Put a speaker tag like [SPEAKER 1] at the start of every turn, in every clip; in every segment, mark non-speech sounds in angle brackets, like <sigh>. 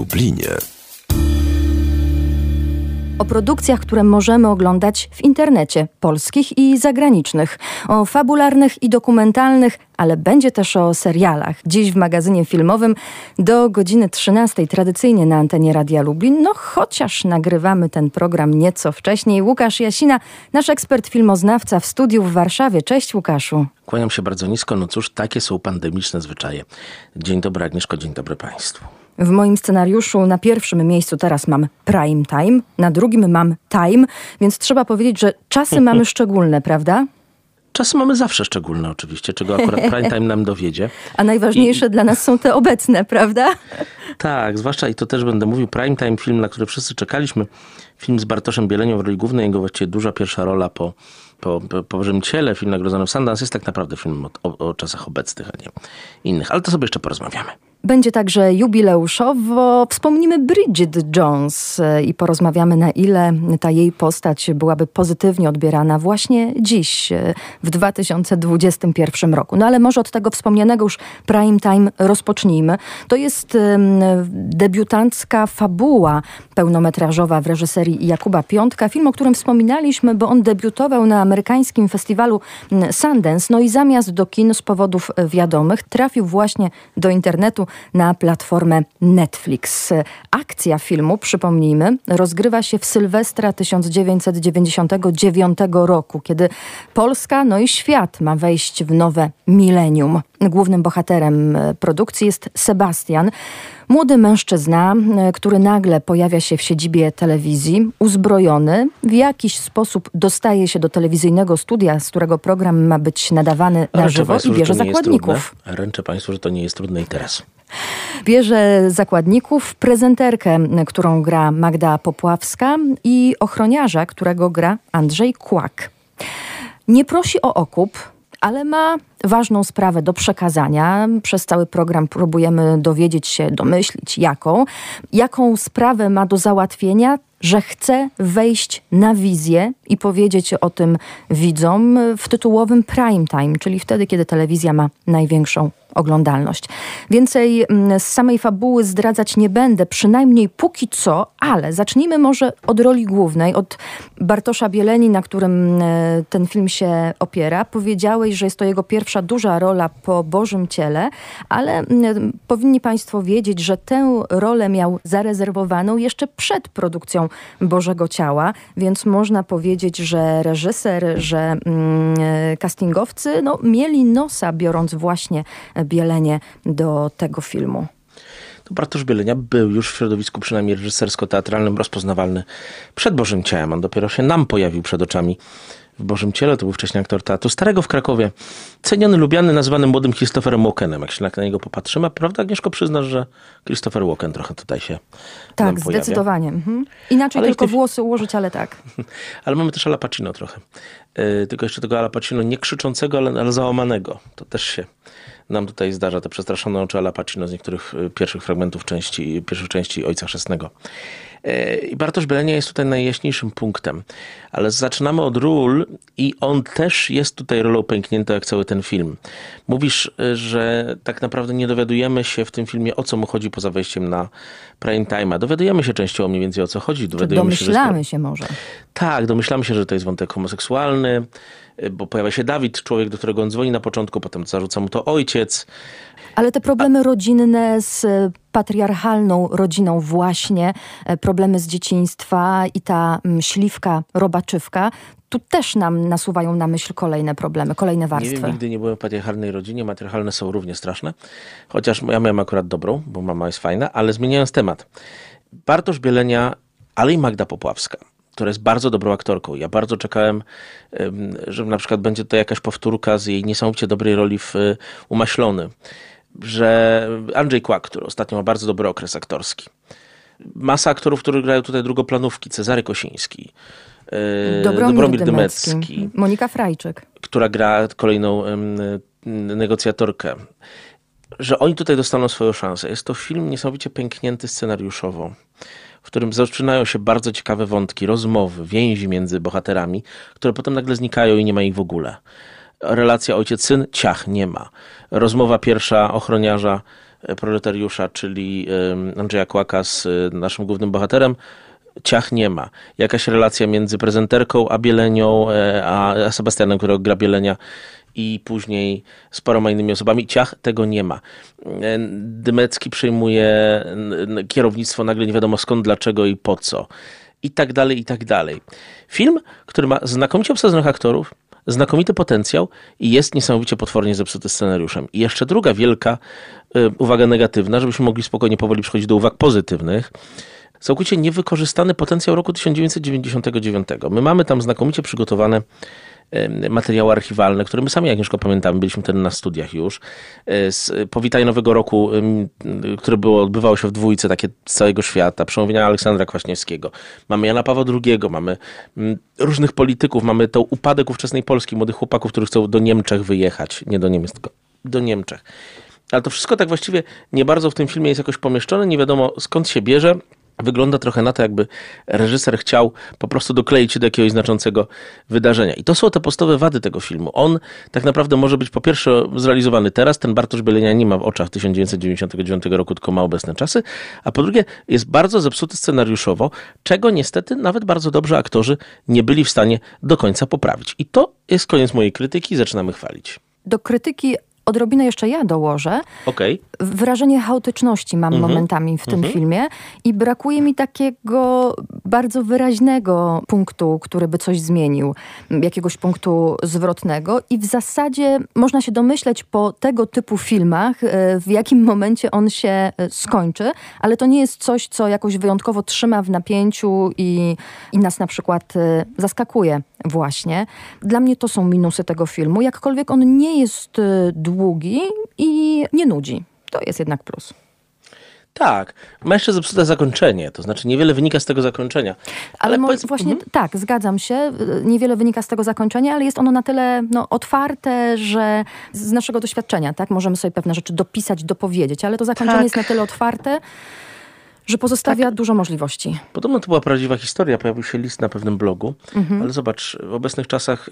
[SPEAKER 1] Lublinie.
[SPEAKER 2] O produkcjach, które możemy oglądać w internecie, polskich i zagranicznych. O fabularnych i dokumentalnych, ale będzie też o serialach. Dziś w magazynie filmowym do godziny 13 tradycyjnie na antenie Radia Lublin. No chociaż nagrywamy ten program nieco wcześniej. Łukasz Jasina, nasz ekspert filmoznawca w studiu w Warszawie. Cześć Łukaszu.
[SPEAKER 3] Kłaniam się bardzo nisko. No cóż, takie są pandemiczne zwyczaje. Dzień dobry Agnieszko, dzień dobry Państwu.
[SPEAKER 2] W moim scenariuszu na pierwszym miejscu teraz mam prime time, na drugim mam time, więc trzeba powiedzieć, że czasy <laughs> mamy szczególne, prawda?
[SPEAKER 3] Czasy mamy zawsze szczególne oczywiście, czego akurat prime time nam dowiedzie. <laughs>
[SPEAKER 2] A najważniejsze I... dla nas są te obecne, prawda? <laughs>
[SPEAKER 3] Tak, zwłaszcza i to też będę mówił, prime time film, na który wszyscy czekaliśmy. Film z Bartoszem Bielenią w roli głównej, jego właściwie duża pierwsza rola po, po, po, po Ciele, film nagrodzony w Sundance, jest tak naprawdę film o, o, o czasach obecnych, a nie innych. Ale to sobie jeszcze porozmawiamy.
[SPEAKER 2] Będzie także jubileuszowo. Wspomnimy Bridget Jones e, i porozmawiamy, na ile ta jej postać byłaby pozytywnie odbierana właśnie dziś, e, w 2021 roku. No ale może od tego wspomnianego już prime time rozpocznijmy. To jest debiutancka fabuła pełnometrażowa w reżyserii Jakuba Piątka. Film, o którym wspominaliśmy, bo on debiutował na amerykańskim festiwalu Sundance. No i zamiast do kin z powodów wiadomych trafił właśnie do internetu na platformę Netflix. Akcja filmu, przypomnijmy, rozgrywa się w Sylwestra 1999 roku, kiedy Polska, no i świat ma wejść w nowe milenium. Głównym bohaterem produkcji jest Sebastian, Młody mężczyzna, który nagle pojawia się w siedzibie telewizji, uzbrojony, w jakiś sposób dostaje się do telewizyjnego studia, z którego program ma być nadawany na żywo
[SPEAKER 3] Państwu,
[SPEAKER 2] i bierze zakładników.
[SPEAKER 3] Ręczę Państwu, że to nie jest trudne i teraz.
[SPEAKER 2] Bierze zakładników, prezenterkę, którą gra Magda Popławska i ochroniarza, którego gra Andrzej Kłak. Nie prosi o okup, ale ma ważną sprawę do przekazania. Przez cały program próbujemy dowiedzieć się, domyślić jaką. Jaką sprawę ma do załatwienia, że chce wejść na wizję i powiedzieć o tym widzom w tytułowym prime time, czyli wtedy, kiedy telewizja ma największą oglądalność. Więcej mm, z samej fabuły zdradzać nie będę, przynajmniej póki co, ale zacznijmy może od roli głównej, od Bartosza Bieleni, na którym e, ten film się opiera. Powiedziałeś, że jest to jego pierwsza duża rola po Bożym Ciele, ale mm, powinni Państwo wiedzieć, że tę rolę miał zarezerwowaną jeszcze przed produkcją Bożego Ciała, więc można powiedzieć, że reżyser, że mm, e, castingowcy no, mieli nosa, biorąc właśnie Bielenie do tego filmu?
[SPEAKER 3] To Bartosz Bielenia był już w środowisku przynajmniej reżysersko-teatralnym rozpoznawalny przed Bożym Ciałem. On dopiero się nam pojawił przed oczami w Bożym Ciele, to był wcześniej aktor teatru starego w Krakowie. Ceniony, lubiany, nazywany młodym Christopherem Walkenem. Jak się na niego popatrzymy, prawda Agnieszko przyznasz, że Christopher Walken trochę tutaj się
[SPEAKER 2] Tak, zdecydowanie. Mhm. Inaczej ale tylko włosy ułożyć, ale tak. <laughs>
[SPEAKER 3] ale mamy też Ala Pacino trochę. Yy, tylko jeszcze tego Ala Pacino nie krzyczącego, ale, ale załamanego. To też się nam tutaj zdarza te przestraszone oczy Ala z niektórych y, pierwszych fragmentów części, pierwszych części Ojca Chrzestnego. E, I Bartosz Belenia jest tutaj najjaśniejszym punktem. Ale zaczynamy od ról i on też jest tutaj rolą pękniętą jak cały ten film. Mówisz, e, że tak naprawdę nie dowiadujemy się w tym filmie o co mu chodzi poza wejściem na prime time. Dowiadujemy się częściowo mniej więcej o co chodzi.
[SPEAKER 2] Dowiadujemy domyślamy się, się może.
[SPEAKER 3] Tak, domyślamy się, że to jest wątek homoseksualny, e, bo pojawia się Dawid, człowiek, do którego on dzwoni na początku, potem zarzuca mu to ojciec.
[SPEAKER 2] Ale te problemy rodzinne z e, patriarchalną rodziną właśnie, e, problemy z dzieciństwa i ta mm, śliwka, robaczywka, tu też nam nasuwają na myśl kolejne problemy, kolejne warstwy.
[SPEAKER 3] Nie nigdy nie byłem w patriarchalnej rodzinie, matriarchalne są równie straszne. Chociaż ja miałem akurat dobrą, bo mama jest fajna, ale zmieniając temat. Bartosz Bielenia, ale i Magda Popławska która jest bardzo dobrą aktorką. Ja bardzo czekałem, że na przykład będzie to jakaś powtórka z jej niesamowicie dobrej roli w e, Umaślony że Andrzej Kłak, który ostatnio ma bardzo dobry okres aktorski. Masa aktorów, którzy grają tutaj drugoplanówki. Cezary Kosiński,
[SPEAKER 2] yy, Dobromir, Dobromir Dymecki, Dymecki, Monika Frajczyk.
[SPEAKER 3] Która gra kolejną negocjatorkę. Że oni tutaj dostaną swoją szansę. Jest to film niesamowicie pęknięty scenariuszowo, w którym zaczynają się bardzo ciekawe wątki, rozmowy, więzi między bohaterami, które potem nagle znikają i nie ma ich w ogóle relacja ojciec-syn, ciach, nie ma. Rozmowa pierwsza ochroniarza proletariusza, czyli Andrzeja Kłaka z naszym głównym bohaterem, ciach nie ma. Jakaś relacja między prezenterką a Bielenią, a Sebastianem, którego gra Bielenia i później z paroma innymi osobami. Ciach tego nie ma. Dymecki przejmuje kierownictwo nagle nie wiadomo skąd, dlaczego i po co. I tak dalej, i tak dalej. Film, który ma znakomicie obsadzonych aktorów, znakomity potencjał i jest niesamowicie potwornie zepsuty scenariuszem. I jeszcze druga wielka y, uwaga negatywna, żebyśmy mogli spokojnie powoli przechodzić do uwag pozytywnych. Całkowicie niewykorzystany potencjał roku 1999. My mamy tam znakomicie przygotowane materiały archiwalne, które my sami, Agnieszko, pamiętamy, byliśmy wtedy na studiach już, e, z powitania Nowego Roku, które było, odbywało się w dwójce takie z całego świata, przemówienia Aleksandra Kwaśniewskiego. Mamy Jana Pawła II, mamy różnych polityków, mamy to upadek ówczesnej Polski, młodych chłopaków, którzy chcą do Niemczech wyjechać, nie do Niemiec, tylko do Niemczech. Ale to wszystko tak właściwie nie bardzo w tym filmie jest jakoś pomieszczone, nie wiadomo skąd się bierze. Wygląda trochę na to, jakby reżyser chciał po prostu dokleić się do jakiegoś znaczącego wydarzenia. I to są te podstawowe wady tego filmu. On tak naprawdę może być po pierwsze zrealizowany teraz, ten Bartosz Bielenia nie ma w oczach 1999 roku, tylko ma obecne czasy, a po drugie jest bardzo zepsuty scenariuszowo, czego niestety nawet bardzo dobrze aktorzy nie byli w stanie do końca poprawić. I to jest koniec mojej krytyki, zaczynamy chwalić.
[SPEAKER 2] Do krytyki odrobinę jeszcze ja dołożę.
[SPEAKER 3] Okay.
[SPEAKER 2] Wrażenie chaotyczności mam mm -hmm. momentami w tym mm -hmm. filmie i brakuje mi takiego bardzo wyraźnego punktu, który by coś zmienił, jakiegoś punktu zwrotnego i w zasadzie można się domyśleć po tego typu filmach, e, w jakim momencie on się e, skończy, ale to nie jest coś, co jakoś wyjątkowo trzyma w napięciu i, i nas na przykład e, zaskakuje właśnie. Dla mnie to są minusy tego filmu, jakkolwiek on nie jest długi i nie nudzi. To jest jednak plus.
[SPEAKER 3] Tak, ma jeszcze zepsute zakończenie, to znaczy niewiele wynika z tego zakończenia.
[SPEAKER 2] Ale, ale powiedz... właśnie mhm. tak, zgadzam się, niewiele wynika z tego zakończenia, ale jest ono na tyle no, otwarte, że z naszego doświadczenia, tak, możemy sobie pewne rzeczy dopisać, dopowiedzieć, ale to zakończenie tak. jest na tyle otwarte, że pozostawia tak. dużo możliwości.
[SPEAKER 3] Podobno to była prawdziwa historia, pojawił się list na pewnym blogu, mhm. ale zobacz, w obecnych czasach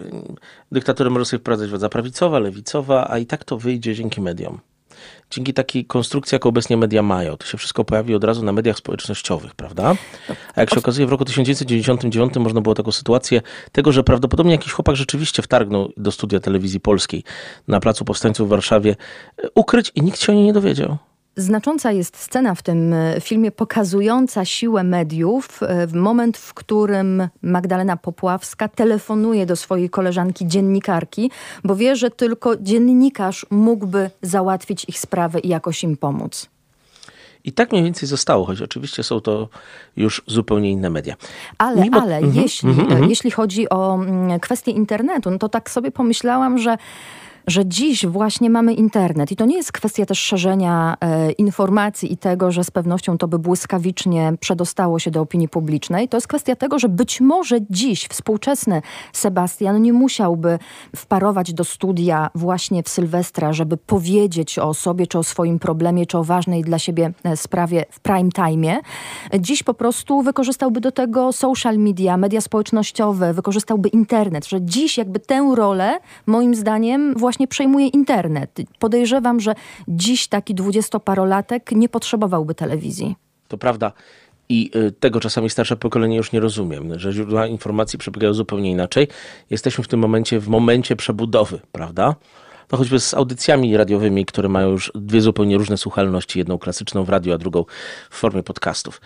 [SPEAKER 3] dyktaturę może sobie wprowadzać władza prawicowa, lewicowa, a i tak to wyjdzie dzięki mediom dzięki takiej konstrukcji, jaką obecnie media mają. To się wszystko pojawi od razu na mediach społecznościowych, prawda? A jak się okazuje, w roku 1999 można było taką sytuację tego, że prawdopodobnie jakiś chłopak rzeczywiście wtargnął do studia telewizji polskiej na Placu Powstańców w Warszawie, e, ukryć i nikt się o niej nie dowiedział.
[SPEAKER 2] Znacząca jest scena w tym e, filmie pokazująca siłę mediów, e, w moment, w którym Magdalena Popławska telefonuje do swojej koleżanki dziennikarki, bo wie, że tylko dziennikarz mógłby załatwić ich sprawę i jakoś im pomóc.
[SPEAKER 3] I tak mniej więcej zostało, choć oczywiście są to już zupełnie inne media.
[SPEAKER 2] Ale, Mimo... ale mm -hmm, jeśli, mm -hmm. jeśli chodzi o mm, kwestię internetu, no to tak sobie pomyślałam, że że dziś właśnie mamy internet i to nie jest kwestia też szerzenia e, informacji i tego, że z pewnością to by błyskawicznie przedostało się do opinii publicznej. To jest kwestia tego, że być może dziś współczesny Sebastian nie musiałby wparować do studia właśnie w Sylwestra, żeby powiedzieć o sobie, czy o swoim problemie, czy o ważnej dla siebie e, sprawie w prime time. Dziś po prostu wykorzystałby do tego social media, media społecznościowe, wykorzystałby internet, że dziś jakby tę rolę moim zdaniem właśnie właśnie przejmuje internet. Podejrzewam, że dziś taki dwudziestoparolatek nie potrzebowałby telewizji.
[SPEAKER 3] To prawda. I y, tego czasami starsze pokolenie już nie rozumiem, że źródła informacji przebiegają zupełnie inaczej. Jesteśmy w tym momencie w momencie przebudowy, prawda? No choćby z audycjami radiowymi, które mają już dwie zupełnie różne słuchalności, jedną klasyczną w radio, a drugą w formie podcastów.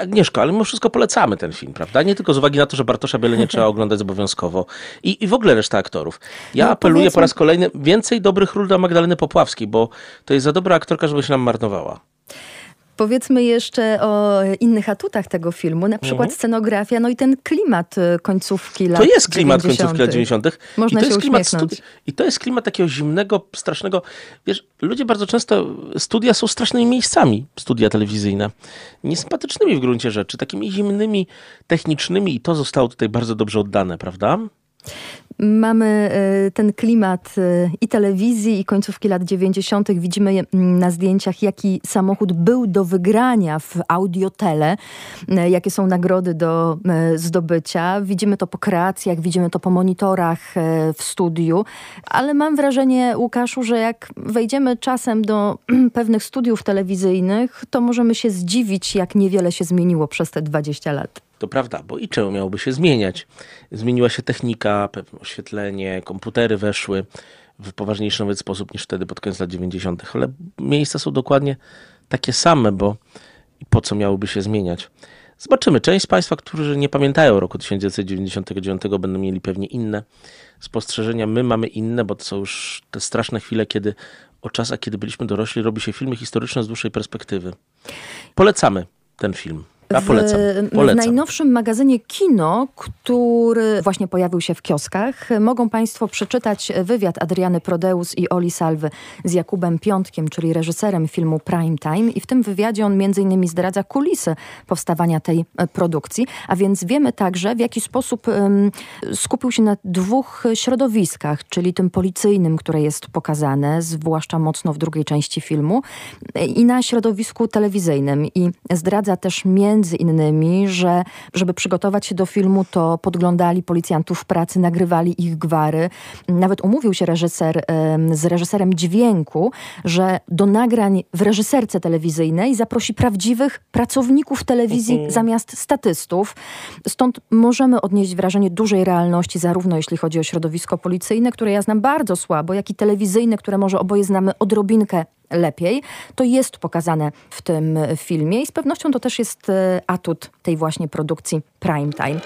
[SPEAKER 3] Agnieszko, ale my wszystko polecamy ten film, prawda? Nie tylko z uwagi na to, że Bartosza Biele nie trzeba oglądać obowiązkowo i, i w ogóle reszta aktorów. Ja no, apeluję powiedzmy... po raz kolejny więcej dobrych ról dla Magdaleny Popławskiej, bo to jest za dobra aktorka, żeby się nam marnowała.
[SPEAKER 2] Powiedzmy jeszcze o innych atutach tego filmu, na przykład mhm. scenografia, no i ten klimat y, końcówki lat
[SPEAKER 3] To jest klimat 90. końcówki lat 90.
[SPEAKER 2] Można
[SPEAKER 3] I to
[SPEAKER 2] się
[SPEAKER 3] jest
[SPEAKER 2] klimat
[SPEAKER 3] studi- I to jest klimat takiego zimnego, strasznego. Wiesz, ludzie bardzo często, studia są strasznymi miejscami, studia telewizyjne. Niesympatycznymi w gruncie rzeczy, takimi zimnymi, technicznymi i to zostało tutaj bardzo dobrze oddane, prawda?
[SPEAKER 2] Mamy e, ten klimat e, i telewizji, i końcówki lat 90. Widzimy na zdjęciach, jaki samochód był do wygrania w audiotele, e, jakie są nagrody do zdobycia. Widzimy to po kreacjach, widzimy to po monitorach w studiu, ale mam wrażenie, Łukaszu, że jak wejdziemy czasem do <clears throat> pewnych studiów telewizyjnych, to możemy się zdziwić, jak niewiele się zmieniło przez te 20 lat.
[SPEAKER 3] To prawda, bo i czemu miałoby się zmieniać? Zmieniła się technika, pewne oświetlenie, komputery weszły w poważniejszy nawet sposób niż wtedy pod koniec lat 90., ale miejsca są dokładnie takie same, bo po co miałoby się zmieniać? Zobaczymy. Część z Państwa, którzy nie pamiętają roku 1999, będą mieli pewnie inne spostrzeżenia. My mamy inne, bo to są już te straszne chwile, kiedy o czasach, kiedy byliśmy dorośli, robi się filmy historyczne z dłuższej perspektywy. Polecamy ten film. Ja polecam. polecam.
[SPEAKER 2] W najnowszym magazynie Kino, który właśnie pojawił się w kioskach, mogą Państwo przeczytać wywiad Adriany Prodeus i Oli Salwy z Jakubem Piątkiem, czyli reżyserem filmu Prime Time. I w tym wywiadzie on między innymi zdradza kulisy powstawania tej produkcji, a więc wiemy także w jaki sposób um, skupił się na dwóch środowiskach, czyli tym policyjnym, które jest pokazane, zwłaszcza mocno w drugiej części filmu, i na środowisku telewizyjnym. I zdradza też między między innymi, że żeby przygotować się do filmu, to podglądali policjantów w pracy, nagrywali ich gwary. Nawet umówił się reżyser z reżyserem dźwięku, że do nagrań w reżyserce telewizyjnej zaprosi prawdziwych pracowników telewizji mhm. zamiast statystów. Stąd możemy odnieść wrażenie dużej realności, zarówno jeśli chodzi o środowisko policyjne, które ja znam bardzo słabo, jak i telewizyjne, które może oboje znamy odrobinkę lepiej. To jest pokazane w tym filmie i z pewnością to też jest e, atut tej właśnie produkcji Prime Time.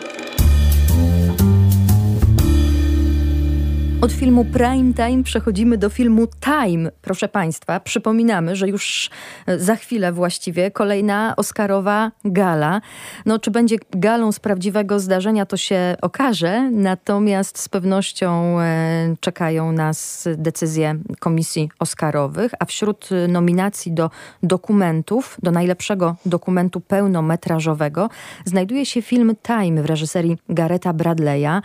[SPEAKER 2] Od filmu Prime Time przechodzimy do filmu Time. Proszę Państwa, przypominamy, że już e, za chwilę właściwie kolejna Oscarowa gala. No, czy będzie galą z prawdziwego zdarzenia, to się okaże, natomiast z pewnością e, czekają nas decyzje komisji Oscarowych, a wśród nominacji do dokumentów, do najlepszego dokumentu pełnometrażowego, znajduje się film Time w reżyserii Gareta Bradleya.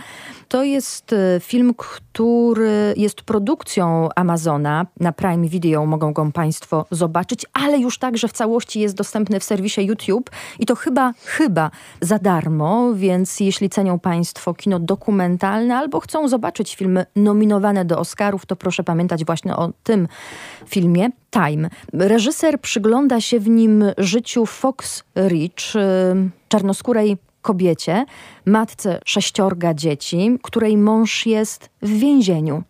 [SPEAKER 2] To jest e, film, który który jest produkcją Amazona. Na Prime Video mogą go Państwo zobaczyć, ale już także w całości jest dostępny w serwisie YouTube i to chyba, chyba za darmo, więc jeśli cenią Państwo kino dokumentalne albo chcą zobaczyć filmy nominowane do Oscarów, to proszę pamiętać właśnie o tym filmie Time. Reżyser przygląda się w nim życiu Fox Rich, y, czarnoskórej kobiecie, matce sześciorga dzieci, której mąż jest w więzieniu.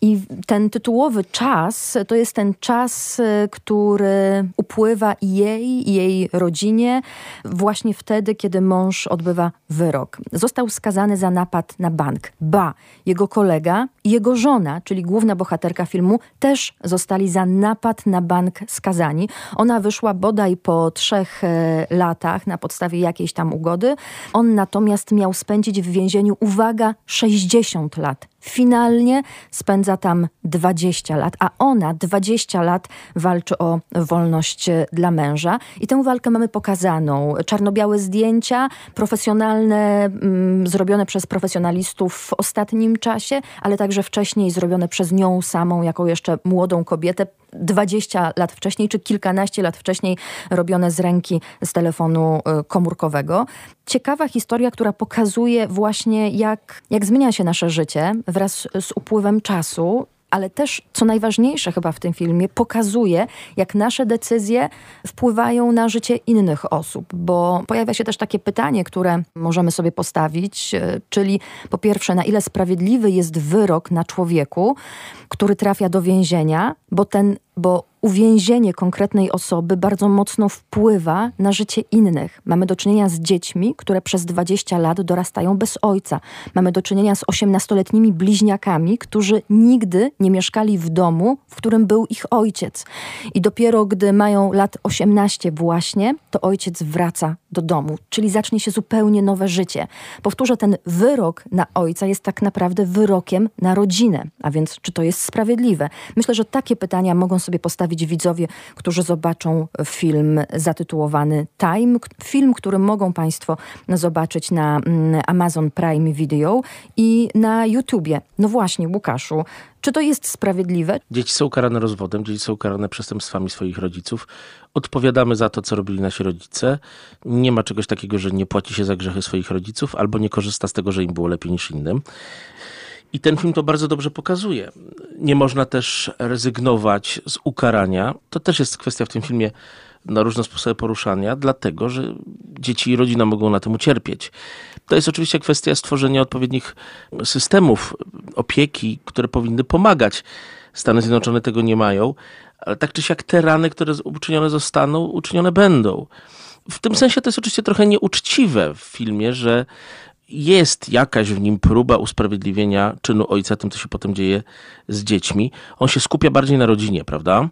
[SPEAKER 2] I ten tytułowy czas to jest ten czas, y, który upływa jej jej rodzinie właśnie wtedy, kiedy mąż odbywa wyrok. Został skazany za napad na bank. Ba, jego kolega i jego żona, czyli główna bohaterka filmu, też zostali za napad na bank skazani. Ona wyszła bodaj po trzech e, latach na podstawie jakiejś tam ugody. On natomiast miał spędzić w więzieniu, uwaga, 60 lat. Finalnie spędza tam 20 lat, a ona 20 lat walczy o wolność e, dla męża. I tę walkę mamy pokazaną. Czarno-białe zdjęcia, profesjonalne, mm, zrobione przez profesjonalistów w ostatnim czasie, ale także wcześniej zrobione przez nią samą, jako jeszcze młodą kobietę. 20 lat wcześniej, czy kilkanaście lat wcześniej robione z ręki z telefonu e, komórkowego. Ciekawa historia, która pokazuje właśnie, jak, jak zmienia się nasze życie wraz z upływem czasu ale też, co najważniejsze chyba w tym filmie, pokazuje, jak nasze decyzje wpływają na życie innych osób, bo pojawia się też takie pytanie, które możemy sobie postawić, e, czyli po pierwsze, na ile sprawiedliwy jest wyrok na człowieku, który trafia do więzienia, bo ten, bo uwięzienie konkretnej osoby bardzo mocno wpływa na życie innych. Mamy do czynienia z dziećmi, które przez 20 lat dorastają bez ojca. Mamy do czynienia z 18-letnimi bliźniakami, którzy nigdy nie mieszkali w domu, w którym był ich ojciec. I dopiero gdy mają lat 18 właśnie, to ojciec wraca do domu, czyli zacznie się zupełnie nowe życie. Powtórzę, ten wyrok na ojca jest tak naprawdę wyrokiem na rodzinę. A więc czy to jest sprawiedliwe? Myślę, że takie pytania mogą sobie postawić widzowie, którzy zobaczą film zatytułowany Time. Film, który mogą Państwo zobaczyć na mm, Amazon Prime Video i na YouTubie. No właśnie, Łukaszu, czy to jest sprawiedliwe?
[SPEAKER 3] Dzieci są karane rozwodem, dzieci są karane przestępstwami swoich rodziców. Odpowiadamy za to, co robili nasi rodzice. Nie ma czegoś takiego, że nie płaci się za grzechy swoich rodziców albo nie korzysta z tego, że im było lepiej niż innym. I ten film to bardzo dobrze pokazuje. Nie można też rezygnować z ukarania. To też jest kwestia w tym filmie na różne sposoby poruszania, dlatego że dzieci i rodzina mogą na tym ucierpieć. To jest oczywiście kwestia stworzenia odpowiednich systemów opieki, które powinny pomagać. Stany Zjednoczone tego nie mają, ale tak czy siak te rany, które uczynione zostaną, uczynione będą. W tym sensie to jest oczywiście trochę nieuczciwe w filmie, że jest jakaś w nim próba usprawiedliwienia czynu ojca tym, co się potem dzieje z dziećmi. On się skupia bardziej na rodzinie, prawda?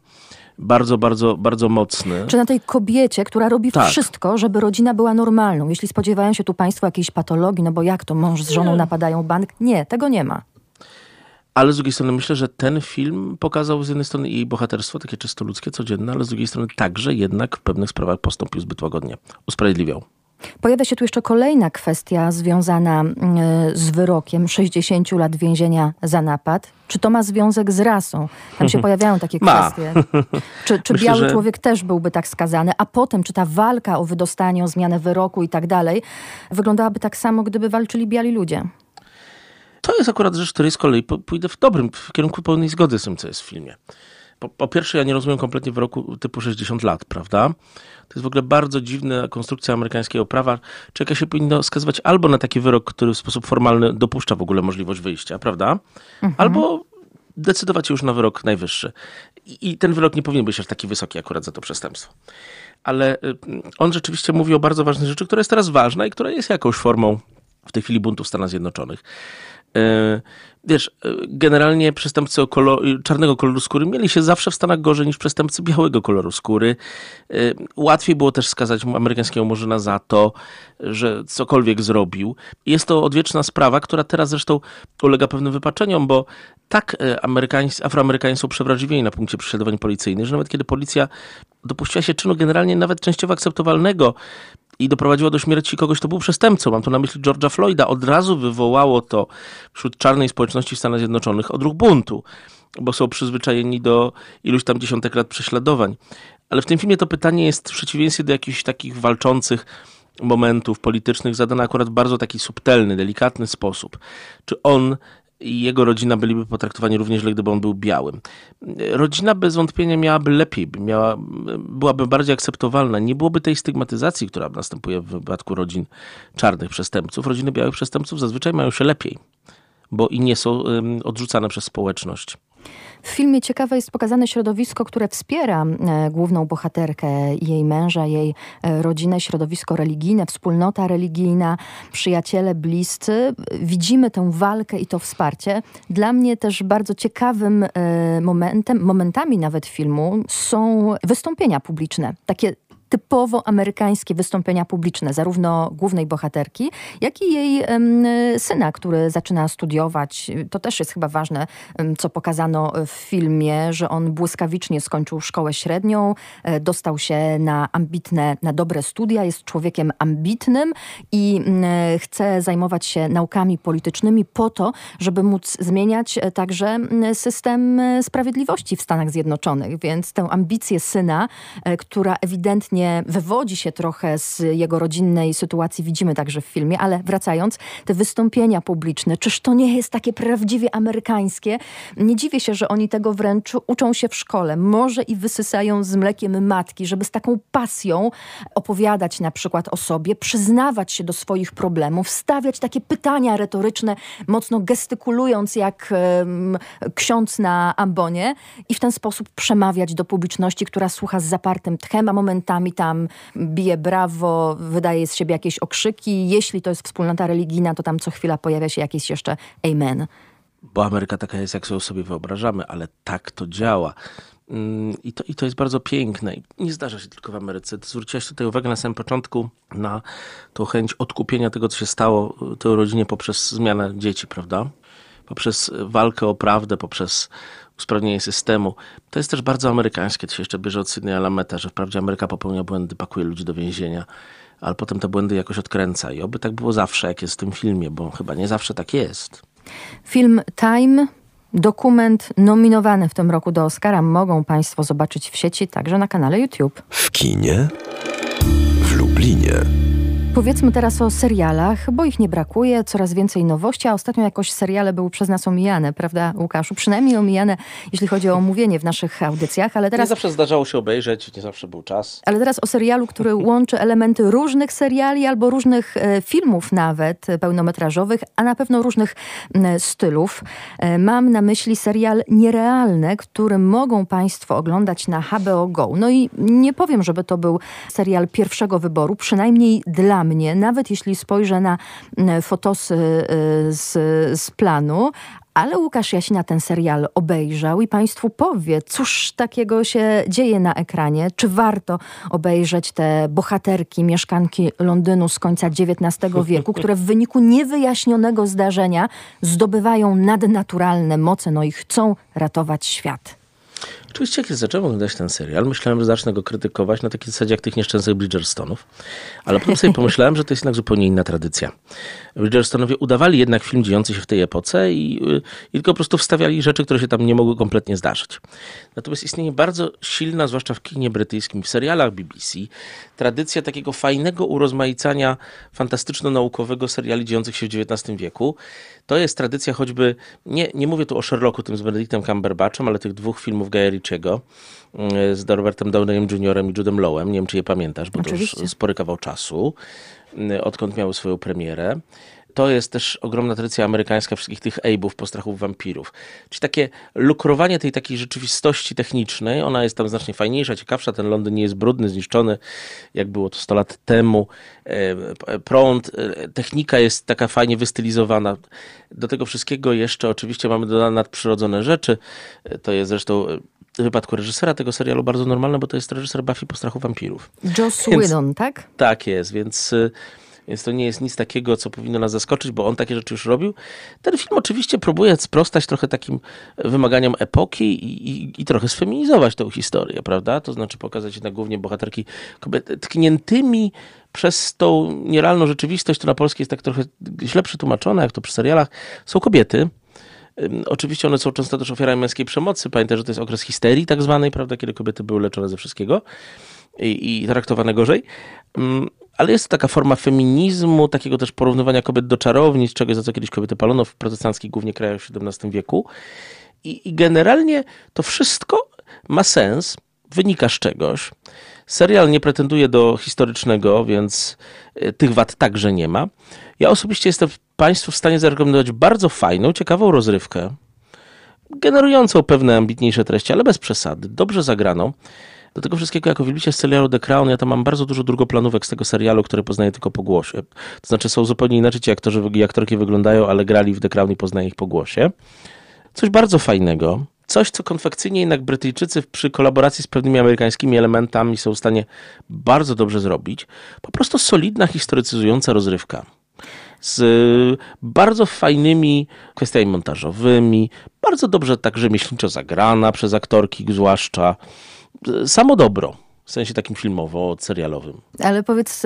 [SPEAKER 3] bardzo, bardzo, bardzo mocny.
[SPEAKER 2] Czy na tej kobiecie, która robi tak. wszystko, żeby rodzina była normalną. Jeśli spodziewają się tu państwo jakiejś patologii, no bo jak to mąż z żoną nie. napadają bank? Nie, tego nie ma.
[SPEAKER 3] Ale z drugiej strony myślę, że ten film pokazał z jednej strony jej bohaterstwo, takie czysto ludzkie, codzienne, ale z drugiej strony także jednak w pewnych sprawach postąpił zbyt łagodnie. Usprawiedliwiał.
[SPEAKER 2] Pojawia się tu jeszcze kolejna kwestia związana mm, z wyrokiem 60 lat więzienia za napad. Czy to ma związek z rasą? Tam się <laughs> pojawiają takie kwestie. Czy, czy Myślę, biały że... człowiek też byłby tak skazany? A potem, czy ta walka o wydostanie, o zmianę wyroku i tak dalej, wyglądałaby tak samo, gdyby walczyli biali ludzie?
[SPEAKER 3] To jest akurat rzecz, której z kolei pójdę w dobrym, w kierunku pełnej zgody z tym, co jest w filmie. Po, po, pierwsze, ja nie rozumiem kompletnie wyroku typu 60 lat, prawda? To jest w ogóle bardzo dziwna konstrukcja amerykańskiego prawa. Czeka się powinno skazywać albo na taki wyrok, który w sposób formalny dopuszcza w ogóle możliwość wyjścia, prawda? Mhm. Albo decydować już na wyrok najwyższy. I, I ten wyrok nie powinien być aż taki wysoki akurat za to przestępstwo. Ale y, on rzeczywiście mówi o bardzo ważnej rzeczy, która jest teraz ważna i która jest jakąś formą w tej chwili buntu w Stanach Zjednoczonych. E, wiesz, e, generalnie przestępcy czarnego koloru skóry mieli się zawsze w Stanach gorzej niż przestępcy białego koloru skóry. E, łatwiej było też skazać amerykańskiego murzyna za to, że cokolwiek zrobił. Jest to odwieczna sprawa, która teraz zresztą ulega pewnym wypaczeniom, bo tak Amerykańscy, Afroamerykanie są przewrażliwieni na punkcie prześladowań policyjnych, że nawet kiedy policja dopuściła się czynu generalnie nawet częściowo akceptowalnego, i doprowadziło do śmierci kogoś, kto był przestępcą, mam tu na myśli George'a Floyda, od razu wywołało to wśród czarnej społeczności w Stanach Zjednoczonych odruch buntu, bo są przyzwyczajeni do iluś tam dziesiątek lat prześladowań. Ale w tym filmie to pytanie jest w przeciwieństwie do jakichś takich walczących momentów politycznych zadane akurat w bardzo taki subtelny, delikatny sposób. Czy on i jego rodzina byliby potraktowani również źle, gdyby on był białym. Rodzina bez wątpienia miałaby lepiej, miała, byłaby bardziej akceptowalna. Nie byłoby tej stygmatyzacji, która następuje w wypadku rodzin czarnych przestępców. Rodziny białych przestępców zazwyczaj mają się lepiej, bo i nie są odrzucane przez społeczność.
[SPEAKER 2] W filmie ciekawe jest pokazane środowisko, które wspiera e, główną bohaterkę, jej męża, jej e, rodzinę, środowisko religijne, wspólnota religijna, przyjaciele, bliscy. Widzimy tę walkę i to wsparcie. Dla mnie też bardzo ciekawym e, momentem, momentami nawet filmu są wystąpienia publiczne. Takie typowo amerykańskie wystąpienia publiczne, zarówno głównej bohaterki, jak i jej syna, który zaczyna studiować. To też jest chyba ważne, co pokazano w filmie, że on błyskawicznie skończył szkołę średnią, e, dostał się na ambitne, na dobre studia, jest człowiekiem ambitnym i chce zajmować się naukami politycznymi po to, żeby móc zmieniać e, także system e, sprawiedliwości w Stanach Zjednoczonych. Więc tę ambicję syna, która ewidentnie właśnie wywodzi się trochę z jego rodzinnej sytuacji, widzimy także w filmie, ale wracając, te wystąpienia publiczne, czyż to nie jest takie prawdziwie amerykańskie? Nie dziwię się, że oni tego wręcz uczą się w szkole, może i wysysają z mlekiem matki, żeby z taką pasją opowiadać na przykład o sobie, przyznawać się do swoich problemów, stawiać takie pytania retoryczne, mocno gestykulując jak um, ksiądz na ambonie i w ten sposób przemawiać do publiczności, która słucha z zapartym tchem, a momentami czasami tam bije brawo, wydaje z siebie jakieś okrzyki. Jeśli to jest wspólnota religijna, to tam co chwila pojawia się jakieś jeszcze amen.
[SPEAKER 3] Bo Ameryka taka jest, jak sobie wyobrażamy, ale tak to działa. Mm, I to, I to jest bardzo piękne. I nie zdarza się tylko w Ameryce. Ty zwróciłaś tutaj uwagę na samym początku na tą chęć odkupienia tego, co się stało tej rodzinie poprzez zmianę dzieci, prawda? Poprzez walkę o prawdę, poprzez usprawnienie systemu. To jest też bardzo amerykańskie, to się jeszcze bierze od Sydneya Lameta, że wprawdzie Ameryka popełnia błędy, pakuje ludzi do więzienia, ale potem te błędy jakoś odkręca. I oby tak było zawsze, jak jest w tym filmie, bo chyba nie zawsze tak jest.
[SPEAKER 2] Film Time Dokument nominowany w tym roku do Oscara mogą Państwo zobaczyć w sieci, także na kanale YouTube.
[SPEAKER 1] W kinie w Lublinie.
[SPEAKER 2] Powiedzmy teraz o serialach, bo ich nie brakuje, coraz więcej nowości, a ostatnio jakoś seriale były przez nas omijane, prawda Łukaszu? Przynajmniej omijane, jeśli chodzi o omówienie w naszych audycjach, ale teraz...
[SPEAKER 3] Nie zawsze zdarzało się obejrzeć, nie zawsze był czas.
[SPEAKER 2] Ale teraz o serialu, który łączy elementy różnych seriali albo różnych e, filmów nawet e, pełnometrażowych, a na pewno różnych stylów. E, mam na myśli serial Nierealne, który mogą Państwo oglądać na HBO Go. No i nie powiem, żeby to był serial pierwszego wyboru, przynajmniej dla mnie, nawet jeśli spojrzę na mm, fotosy y, z, z planu, ale Łukasz Jasina ten serial obejrzał i Państwu powie, cóż takiego się dzieje na ekranie. Czy warto obejrzeć te bohaterki, mieszkanki Londynu z końca XIX wieku, które w wyniku niewyjaśnionego zdarzenia zdobywają nadnaturalne moce, no i chcą ratować świat.
[SPEAKER 3] Oczywiście, kiedy zacząłem oglądać ten serial, myślałem, że zacznę go krytykować na takiej zasadzie jak tych nieszczęsnych Bridgerstonów, ale potem sobie pomyślałem, że to jest jednak zupełnie inna tradycja. Bridgerstonowie udawali jednak film dziejący się w tej epoce i, y, i tylko po prostu wstawiali rzeczy, które się tam nie mogły kompletnie zdarzyć. Natomiast istnieje bardzo silna, zwłaszcza w kinie brytyjskim, w serialach BBC, tradycja takiego fajnego urozmaicania fantastyczno-naukowego seriali dziejących się w XIX wieku. To jest tradycja choćby, nie, nie mówię tu o Sherlocku, tym z Benedictem Cumberbatchem, ale tych dwóch filmów Ritchiego y, z Robertem Downeyem Jr. i Judem Lowem. Nie wiem, czy je pamiętasz, bo Oczywiście. to już spory kawał czasu, y, odkąd miały swoją premierę to jest też ogromna tradycja amerykańska wszystkich tych Abe'ów, postrachów wampirów. Czyli takie lukrowanie tej takiej rzeczywistości technicznej, ona jest tam znacznie fajniejsza, ciekawsza. Ten Londyn nie jest brudny, zniszczony, jak było to 100 lat temu. E, prąd, e, technika jest taka fajnie wystylizowana. Do tego wszystkiego jeszcze oczywiście mamy dodane nadprzyrodzone rzeczy. E, to jest zresztą w wypadku reżysera tego serialu bardzo normalne, bo to jest reżyser Buffy Postrachu Wampirów.
[SPEAKER 2] Joss Whedon, tak?
[SPEAKER 3] Tak jest, więc więc to nie jest nic takiego, co powinno nas zaskoczyć, bo on takie rzeczy już robił. Ten film oczywiście próbuje sprostać trochę takim wymaganiom epoki i, i, i trochę sfeminizować tę historię, prawda? To znaczy pokazać jednak głównie bohaterki kobiety tkniętymi przez tą nierealną rzeczywistość, to na polskiej jest tak trochę źle przetłumaczone, jak to przy serialach, są kobiety. Oczywiście one są często też ofiarami męskiej przemocy. Pamiętaj, że to jest okres histerii tak zwanej, prawda, kiedy kobiety były leczone ze wszystkiego i, i traktowane gorzej ale jest to taka forma feminizmu, takiego też porównywania kobiet do czarownic, czegoś za co kiedyś kobiety palono w protestanckich głównie krajach w XVII wieku. I, I generalnie to wszystko ma sens, wynika z czegoś. Serial nie pretenduje do historycznego, więc e, tych wad także nie ma. Ja osobiście jestem Państwu w stanie zarekomendować bardzo fajną, ciekawą rozrywkę, generującą pewne ambitniejsze treści, ale bez przesady, dobrze zagraną. Do tego wszystkiego, jako widzicie z serialu The Crown, ja tam mam bardzo dużo drugoplanówek z tego serialu, które poznaję tylko po głosie. To znaczy są zupełnie inaczej ci aktorzy i aktorki wyglądają, ale grali w The Crown i poznaję ich po głosie. Coś bardzo fajnego. Coś, co konfekcyjnie jednak Brytyjczycy przy kolaboracji z pewnymi amerykańskimi elementami są w stanie bardzo dobrze zrobić. Po prostu solidna, historycyzująca rozrywka z bardzo fajnymi kwestiami montażowymi, bardzo dobrze także myślniczo zagrana przez aktorki zwłaszcza samo dobro, w sensie takim filmowo-serialowym.
[SPEAKER 2] Ale powiedz,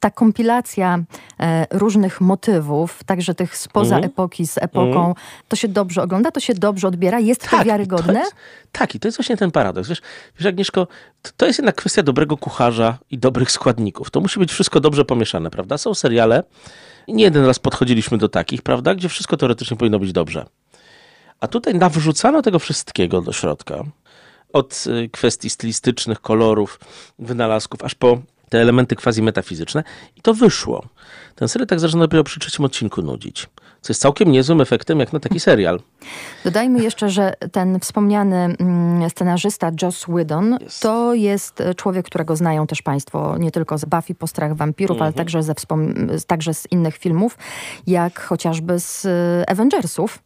[SPEAKER 2] ta kompilacja e, różnych motywów, także tych spoza mm. epoki, z epoką, mm. to się dobrze ogląda, to się dobrze odbiera, jest tak, to wiarygodne? To jest,
[SPEAKER 3] tak, i to jest właśnie ten paradoks. Wiesz, wiesz Agnieszko, to, to jest jednak kwestia dobrego kucharza i dobrych składników. To musi być wszystko dobrze pomieszane, prawda? Są seriale, nie jeden raz podchodziliśmy do takich, prawda, gdzie wszystko teoretycznie powinno być dobrze. A tutaj nawrzucano tego wszystkiego do środka od y, kwestii stylistycznych, kolorów, wynalazków, aż po te elementy quasi metafizyczne i to wyszło. Ten serial tak zaczyna dopiero przy trzecim odcinku nudzić. Co jest całkiem niezłym efektem jak na taki serial.
[SPEAKER 2] Dodajmy jeszcze, że ten wspomniany mm, scenarzysta Joss Whedon yes. to jest człowiek, którego znają też Państwo nie tylko z Buffy Postrach Wampirów, ale mhm. także, ze także z innych filmów, jak chociażby z y, Avengersów.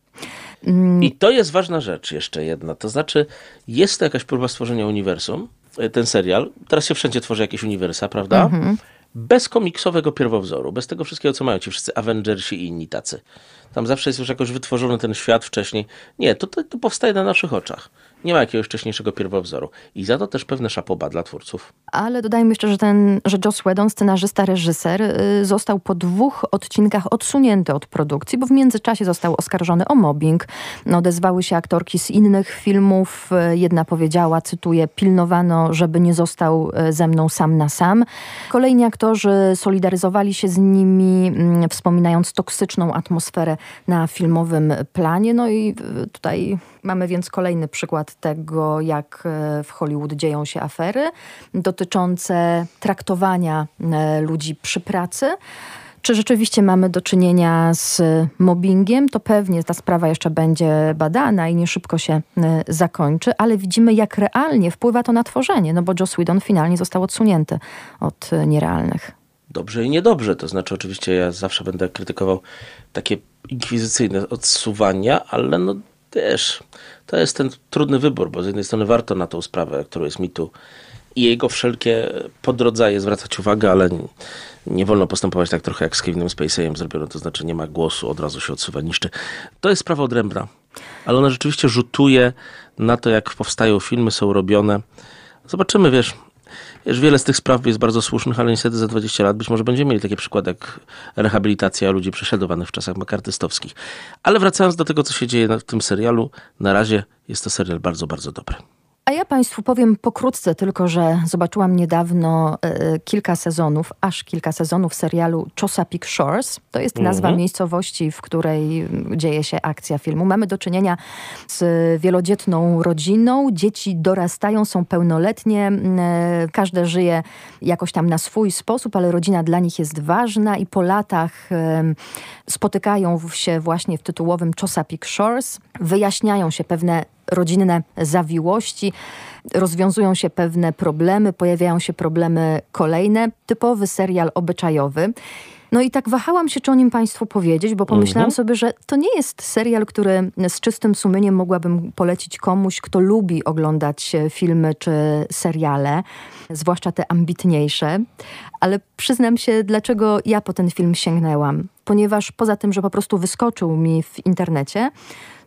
[SPEAKER 3] I to jest ważna rzecz jeszcze jedna. To znaczy, jest to jakaś próba stworzenia uniwersum, e, ten serial. Teraz się wszędzie tworzy jakieś uniwersa, prawda? Mhm. bez komiksowego pierwowzoru, bez tego wszystkiego, co mają ci wszyscy Avengersi i inni tacy. Tam zawsze jest już jakoś wytworzony ten świat wcześniej. Nie, to, to, to powstaje na naszych oczach. Nie ma jakiegoś wcześniejszego pierwowzoru. I za to też pewne szapoba dla twórców.
[SPEAKER 2] Ale dodajmy jeszcze, że ten, że Joss Whedon, scenarzysta, reżyser, y, został po dwóch odcinkach odsunięty od produkcji, bo w międzyczasie został oskarżony o mobbing. No, odezwały się aktorki z innych filmów. Y, jedna powiedziała, cytuję, pilnowano, żeby nie został y, ze mną sam na sam. Kolejni aktorzy solidaryzowali się z nimi, mm, wspominając toksyczną atmosferę na filmowym planie. No i tutaj mamy więc kolejny przykład tego, jak e, w Hollywood dzieją się afery dotyczące traktowania e, ludzi przy pracy. Czy rzeczywiście mamy do czynienia z mobbingiem? To pewnie ta sprawa jeszcze będzie badana i nie szybko się e, zakończy, ale widzimy, jak realnie wpływa to na tworzenie, no bo Joss Whedon finalnie został odsunięty od nierealnych.
[SPEAKER 3] Dobrze i niedobrze, to znaczy oczywiście ja zawsze będę krytykował takie inkwizycyjne odsuwania, ale no też to jest ten trudny wybór, bo z jednej strony warto na tą sprawę, którą jest mitu i jego wszelkie podrodzaje zwracać uwagę, ale nie, nie wolno postępować tak trochę jak z Kevinem Spacey'em zrobiono, to znaczy nie ma głosu, od razu się odsuwa, niszczy. To jest sprawa odrębna, ale ona rzeczywiście rzutuje na to, jak powstają filmy, są robione. Zobaczymy, wiesz, Wiesz, wiele z tych spraw jest bardzo słusznych, ale niestety za 20 lat być może będziemy mieli takie przykłady jak rehabilitacja ludzi prześladowanych w czasach makartystowskich. Ale wracając do tego, co się dzieje w tym serialu, na razie jest to serial bardzo, bardzo dobry.
[SPEAKER 2] A ja Państwu powiem pokrótce tylko, że zobaczyłam niedawno e, kilka sezonów, aż kilka sezonów serialu Chesapeake Shores. To jest nazwa mhm. miejscowości, w której dzieje się akcja filmu. Mamy do czynienia z wielodzietną rodziną. Dzieci dorastają, są pełnoletnie. E, każde żyje jakoś tam na swój sposób, ale rodzina dla nich jest ważna i po latach e, spotykają się właśnie w tytułowym Chesapeake Shores. Wyjaśniają się pewne rodzinne zawiłości, rozwiązują się pewne problemy, pojawiają się problemy kolejne. Typowy serial obyczajowy. No i tak wahałam się, czy o nim Państwu powiedzieć, bo pomyślałam mhm. sobie, że to nie jest serial, który z czystym sumieniem mogłabym polecić komuś, kto lubi oglądać e, filmy czy seriale, zwłaszcza te ambitniejsze. Ale przyznam się, dlaczego ja po ten film sięgnęłam. Ponieważ poza tym, że po prostu wyskoczył mi w internecie,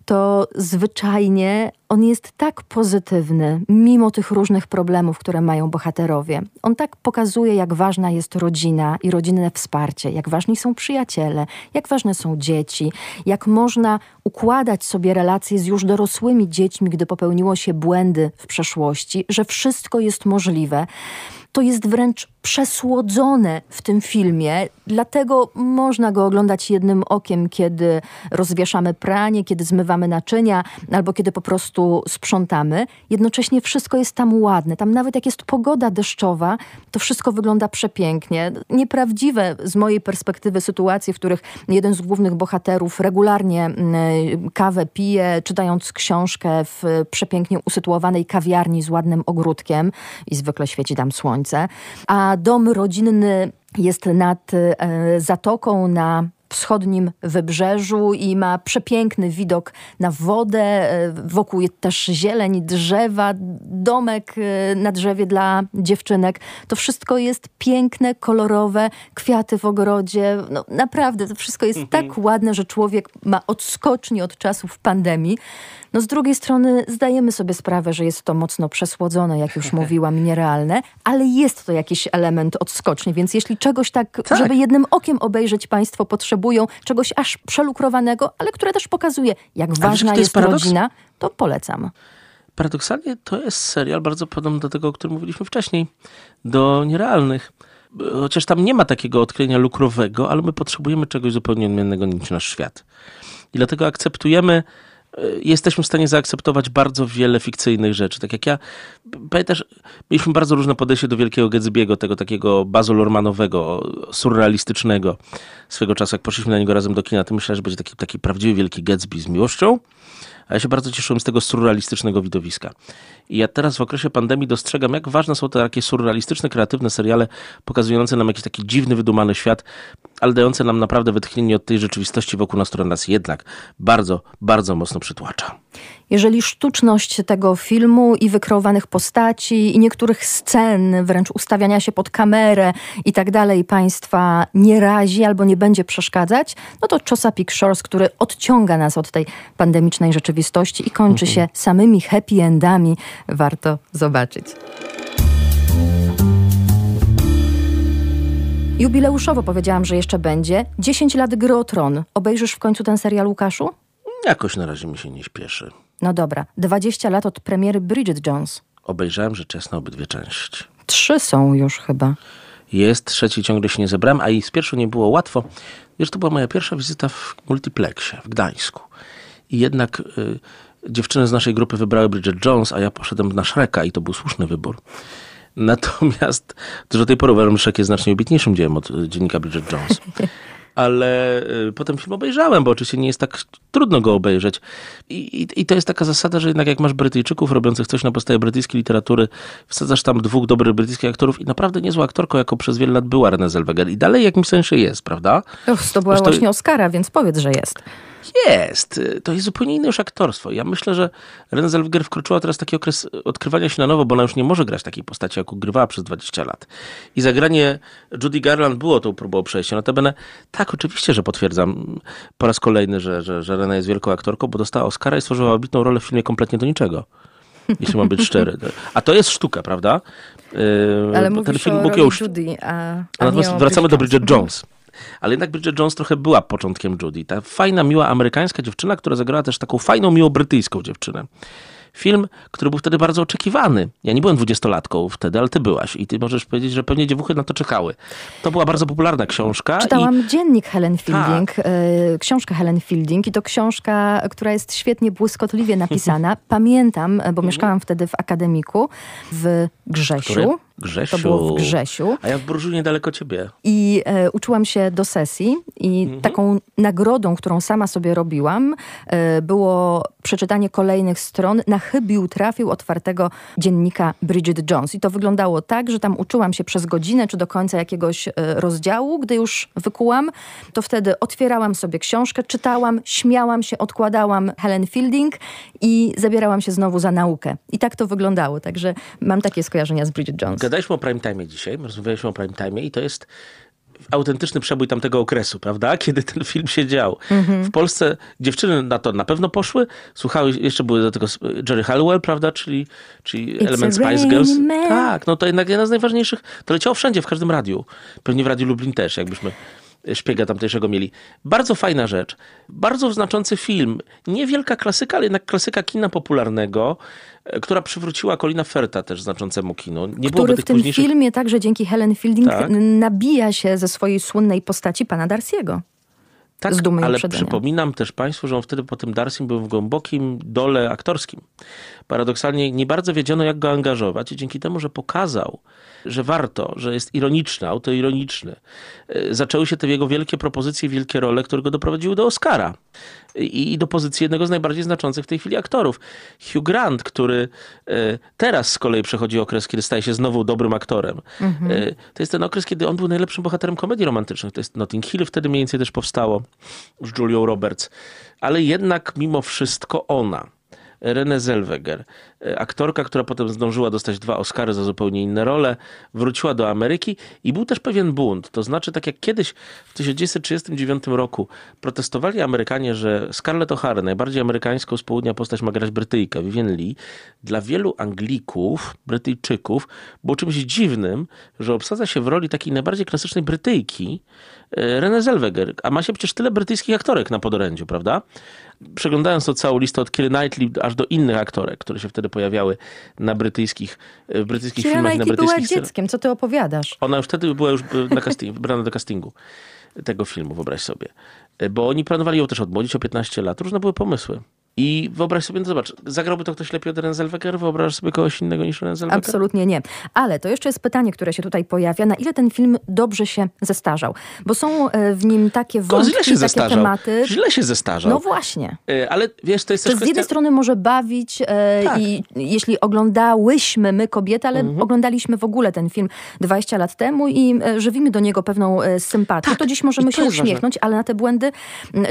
[SPEAKER 2] to zwyczajnie on jest tak pozytywny, mimo tych różnych problemów, które mają bohaterowie. On tak pokazuje, jak ważna jest rodzina i rodzinne wsparcie, jak ważni są przyjaciele, jak ważne są dzieci, jak można układać sobie relacje z już dorosłymi dziećmi, gdy popełniło się błędy w przeszłości, że wszystko jest możliwe to jest wręcz przesłodzone w tym filmie, dlatego można go oglądać jednym okiem, kiedy rozwieszamy pranie, kiedy zmywamy naczynia, albo kiedy po prostu sprzątamy. Jednocześnie wszystko jest tam ładne. Tam nawet jak jest pogoda deszczowa, to wszystko wygląda przepięknie. Nieprawdziwe z mojej perspektywy sytuacje, w których jeden z głównych bohaterów regularnie mm, kawę pije, czytając książkę w przepięknie usytuowanej kawiarni z ładnym ogródkiem i zwykle świeci tam słońce, a dom rodzinny jest nad e, zatoką na wschodnim wybrzeżu i ma przepiękny widok na wodę. E, wokół jest też zieleń, drzewa, domek e, na drzewie dla dziewczynek. To wszystko jest piękne, kolorowe, kwiaty w ogrodzie. No, naprawdę, to wszystko jest mhm. tak ładne, że człowiek ma odskoczni od czasów pandemii. No z drugiej strony zdajemy sobie sprawę, że jest to mocno przesłodzone, jak już <laughs> mówiłam, nierealne, ale jest to jakiś element odskoczni, więc jeśli czegoś tak, tak. żeby jednym okiem obejrzeć państwo potrzebują, czegoś aż przelukrowanego, ale które też pokazuje, jak ważna jest, jest rodzina, to polecam.
[SPEAKER 3] Paradoksalnie to jest serial bardzo podobny do tego, o którym mówiliśmy wcześniej, do nierealnych chociaż tam nie ma takiego odkrycia lukrowego, ale my potrzebujemy czegoś zupełnie innego niż nasz świat. I dlatego akceptujemy jesteśmy w stanie zaakceptować bardzo wiele fikcyjnych rzeczy. Tak jak ja, pamiętasz, mieliśmy bardzo różne podejście do Wielkiego Gatsby'ego, tego takiego bazolormanowego, surrealistycznego swego czasu. Jak poszliśmy na niego razem do kina, ty myślałeś, że będzie taki, taki prawdziwy Wielki Gatsby z miłością, a ja się bardzo cieszyłem z tego surrealistycznego widowiska. I ja teraz w okresie pandemii dostrzegam, jak ważne są te takie surrealistyczne, kreatywne seriale pokazujące nam jakiś taki dziwny, wydumany świat, ale dające nam naprawdę wytchnienie od tej rzeczywistości wokół nas, która nas jednak bardzo, bardzo mocno przytłacza.
[SPEAKER 2] Jeżeli sztuczność tego filmu i wykreowanych postaci i niektórych scen, wręcz ustawiania się pod kamerę i tak dalej państwa nie razi albo nie będzie przeszkadzać, no to Chesapeake Shores, który odciąga nas od tej pandemicznej rzeczywistości i kończy się samymi happy endami, warto zobaczyć. Jubileuszowo powiedziałam, że jeszcze będzie. 10 lat gry o tron. Obejrzysz w końcu ten serial, Łukaszu?
[SPEAKER 3] Jakoś na razie mi się nie śpieszy.
[SPEAKER 2] No dobra. 20 lat od premiery Bridget Jones.
[SPEAKER 3] Obejrzałem rzecz jasna obydwie części.
[SPEAKER 2] Trzy są już chyba.
[SPEAKER 3] Jest, trzeci ciągle się nie zebrałem, a i z pierwszą nie było łatwo. Wiesz, to była moja pierwsza wizyta w multiplexie w Gdańsku. I jednak y, dziewczyny z naszej grupy wybrały Bridget Jones, a ja poszedłem na Shreka i to był słuszny wybór. <laughs> Natomiast do tej pory uważam, że Shrek jest znacznie obitniejszym dziełem od y, dziennika Bridget Jones. <laughs> Ale y, potem film obejrzałem, bo oczywiście nie jest tak trudno go obejrzeć. I, i, I, to jest taka zasada, że jednak jak masz Brytyjczyków robiących coś na podstawie brytyjskiej literatury, wsadzasz tam dwóch dobrych brytyjskich aktorów i naprawdę niezła aktorką, jaką przez wiele lat była Renée Zellweger. I dalej w jakimś sensie jest, prawda?
[SPEAKER 2] Och, to była
[SPEAKER 3] Zresztą-
[SPEAKER 2] właśnie Oscara, więc powiedz, że jest.
[SPEAKER 3] Jest. To jest zupełnie inne już aktorstwo. Ja myślę, że Renée Zellweger wkroczyła teraz taki okres odkrywania się na nowo, bo ona już nie może grać takiej postaci, jaką grywała przez 20 lat. I zagranie Judy Garland było tą próbą przejścia. Notabene, tak, oczywiście, że potwierdzam po raz kolejny, że, że, że Renée jest wielką aktorką, bo dostała Oscara i stworzyła obitną rolę w filmie kompletnie do niczego. Jeśli mam być <laughs> szczery. A to jest sztuka, prawda? Yy,
[SPEAKER 2] Ale
[SPEAKER 3] bo
[SPEAKER 2] mówisz o
[SPEAKER 3] mógł
[SPEAKER 2] roli
[SPEAKER 3] ją
[SPEAKER 2] Judy, a, a
[SPEAKER 3] Natomiast
[SPEAKER 2] o
[SPEAKER 3] wracamy do
[SPEAKER 2] Bridget
[SPEAKER 3] Jones. Ale jednak Bridget Jones trochę była początkiem Judy. Ta fajna, miła amerykańska dziewczyna, która zagrała też taką fajną, miło brytyjską dziewczynę. Film, który był wtedy bardzo oczekiwany. Ja nie byłem dwudziestolatką wtedy, ale ty byłaś. I ty możesz powiedzieć, że pewnie dziewuchy na to czekały. To była bardzo popularna książka.
[SPEAKER 2] Czytałam dziennik Helen Fielding, e, książkę Helen Fielding i to książka, która jest świetnie, błyskotliwie napisana. <laughs> Pamiętam, e, bo mieszkałam wtedy w akademiku w Grzesiu.
[SPEAKER 3] Który? Grzesiu.
[SPEAKER 2] To było w Grzesiu.
[SPEAKER 3] A ja w Burżu niedaleko ciebie.
[SPEAKER 2] I e, uczyłam się do sesji i taką nagrodą, którą sama sobie robiłam, e, było przeczytanie kolejnych stron na chybił trafił otwartego dziennika Bridget Jones. I to wyglądało tak, że tam uczyłam się przez godzinę czy do końca jakiegoś e, rozdziału. Gdy już wykułam, to wtedy otwierałam sobie książkę, czytałam, śmiałam się, odkładałam Helen Fielding i zabierałam się znowu za naukę. I tak to wyglądało. Także mam takie skojarzenia z Bridget Jones.
[SPEAKER 3] Gadaliśmy o prime time dzisiaj, rozmawialiśmy o prime time i to jest autentyczny przebój tamtego okresu, prawda? <laughs> Kiedy ten film się dział. W Polsce dziewczyny na to na pewno poszły. Słuchały, jeszcze były do tego Jerry Halliwell, prawda? Czyli, czyli
[SPEAKER 2] It's
[SPEAKER 3] Element Spice Girls.
[SPEAKER 2] man.
[SPEAKER 3] Tak, no to jednak jedna z najważniejszych. To leciało wszędzie, w każdym radiu. Pewnie w Radiu Lublin też, jakbyśmy szpiega tamtejszego mieli. Bardzo fajna rzecz. Bardzo znaczący film. Niewielka klasyka, ale jednak klasyka kina popularnego, która przywróciła Colina Ferta też znaczącemu kinu. Nie
[SPEAKER 2] który w tym
[SPEAKER 3] późniejszych
[SPEAKER 2] filmie także dzięki Helen Fielding
[SPEAKER 3] Tak.
[SPEAKER 2] nabija się ze swojej słynnej postaci pana Darcy'ego.
[SPEAKER 3] Tak, ale przypominam też Państwu, że on wtedy po tym Darcym był w głębokim dole aktorskim. Paradoksalnie nie bardzo wiedziano, jak go angażować i dzięki temu, że pokazał, że warto, że jest ironiczny, autoironiczny, e, zaczęły się te jego wielkie propozycje, wielkie role, które go doprowadziły do Oscara i, i do pozycji jednego z najbardziej znaczących w tej chwili aktorów. Hugh Grant, który e, teraz z kolei przechodzi okres, kiedy staje się znowu dobrym aktorem. E, To jest ten okres, kiedy on był najlepszym bohaterem komedii romantycznych. To jest Notting Hill wtedy mniej więcej też powstało z Julią Roberts. Ale jednak mimo wszystko ona. Renée Zellweger, e, aktorka, która potem zdążyła dostać dwa Oscary za zupełnie inne role, wróciła do Ameryki i był też pewien bunt. To znaczy, tak jak kiedyś w 1939 roku protestowali Amerykanie, że Scarlett O'Hara, najbardziej amerykańską z południa postać ma grać Brytyjkę, Vivien Lee, dla wielu Anglików, Brytyjczyków było czymś dziwnym, że obsadza się w roli takiej najbardziej klasycznej Brytyjki e, Renée Zellweger, a ma się przecież tyle brytyjskich aktorek na podorędziu, prawda? Przeglądając to całą listę od Keira Knightley aż do innych aktorek, które się wtedy pojawiały na brytyjskich, w brytyjskich
[SPEAKER 2] Keira
[SPEAKER 3] filmach na
[SPEAKER 2] Knightley była
[SPEAKER 3] brytyjskich serialach.
[SPEAKER 2] dzieckiem, co ty opowiadasz?
[SPEAKER 3] Ona już wtedy była już e, na casting, <laughs> wybrana do castingu tego filmu, wyobraź sobie. E, Bo oni planowali ją też odmłodzić o 15 lat. Różne były pomysły. I wyobraź sobie, no zobacz, zagrałby to ktoś lepiej od Renée Zellweger? Wyobrażasz sobie kogoś innego niż Renée Zellweger?
[SPEAKER 2] Absolutnie nie. Ale to jeszcze jest pytanie, które się tutaj pojawia. Na ile ten film dobrze się zestarzał? Bo są e, w nim takie wątki,
[SPEAKER 3] źle się
[SPEAKER 2] takie
[SPEAKER 3] zestarzał.
[SPEAKER 2] tematy.
[SPEAKER 3] Źle się zestarzał.
[SPEAKER 2] No właśnie.
[SPEAKER 3] E, Ale wiesz, to jest też
[SPEAKER 2] z jednej strony może bawić e,
[SPEAKER 3] Tak.
[SPEAKER 2] i jeśli oglądałyśmy my kobiety, ale
[SPEAKER 3] Mhm.
[SPEAKER 2] oglądaliśmy w ogóle ten film 20 lat temu i e, żywimy do niego pewną sympatię,
[SPEAKER 3] Tak.
[SPEAKER 2] to dziś możemy
[SPEAKER 3] I
[SPEAKER 2] się
[SPEAKER 3] jest ważne.
[SPEAKER 2] uśmiechnąć, ale na te błędy,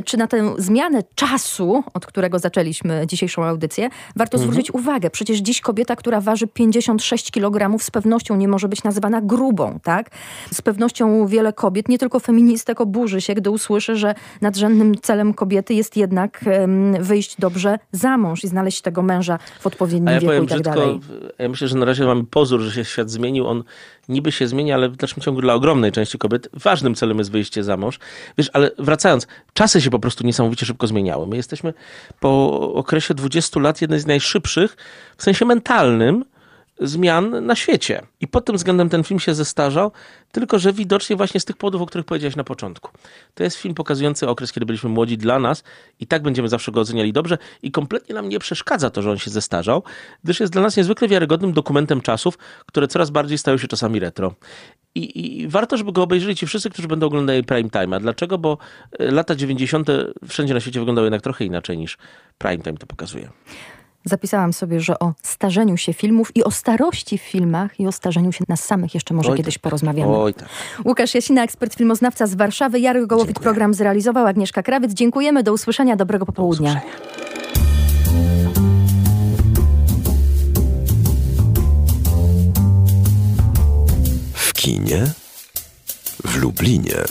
[SPEAKER 2] czy na tę zmianę czasu, od którego zaczęliśmy zaczęliśmy dzisiejszą audycję, warto
[SPEAKER 3] Mhm.
[SPEAKER 2] zwrócić uwagę. Przecież dziś kobieta, która waży 56 kg z pewnością nie może być nazywana grubą, tak? Z pewnością wiele kobiet, nie tylko feministek, oburzy się, gdy usłyszy, że nadrzędnym celem kobiety jest jednak em, wyjść dobrze za mąż i znaleźć tego męża w odpowiednim
[SPEAKER 3] A ja
[SPEAKER 2] wieku
[SPEAKER 3] powiem
[SPEAKER 2] i tak
[SPEAKER 3] brzydko,
[SPEAKER 2] dalej.
[SPEAKER 3] ja myślę, że na razie mamy pozór, że się świat zmienił. On niby się zmienia, ale w dalszym ciągu dla ogromnej części kobiet ważnym celem jest wyjście za mąż. Wiesz, ale wracając, czasy się po prostu niesamowicie szybko zmieniały. My jesteśmy po okresie 20 lat jednej z najszybszych, w sensie mentalnym, zmian na świecie. I pod tym względem ten film się zestarzał, tylko że widocznie właśnie z tych powodów, o których powiedziałeś na początku. To jest film pokazujący okres, kiedy byliśmy młodzi dla nas i tak będziemy zawsze go oceniali dobrze i kompletnie nam nie przeszkadza to, że on się zestarzał, gdyż jest dla nas niezwykle wiarygodnym dokumentem czasów, które coraz bardziej stają się czasami retro. I, I warto, żeby go obejrzeli ci wszyscy, którzy będą oglądali prime time. A dlaczego? Bo e, lata 90. wszędzie na świecie wyglądały jednak trochę inaczej niż prime time to pokazuje.
[SPEAKER 2] Zapisałam sobie, że o starzeniu się filmów i o starości w filmach i o starzeniu się nas samych jeszcze może
[SPEAKER 3] Oj
[SPEAKER 2] kiedyś
[SPEAKER 3] tak.
[SPEAKER 2] porozmawiamy.
[SPEAKER 3] Oj tak.
[SPEAKER 2] Łukasz Jasina, ekspert filmoznawca z Warszawy. Jarek Gołowit
[SPEAKER 3] Dziękuję.
[SPEAKER 2] program zrealizował. Agnieszka Krawiec. Dziękujemy. Do usłyszenia. Dobrego popołudnia.
[SPEAKER 1] W kinie w Lublinie.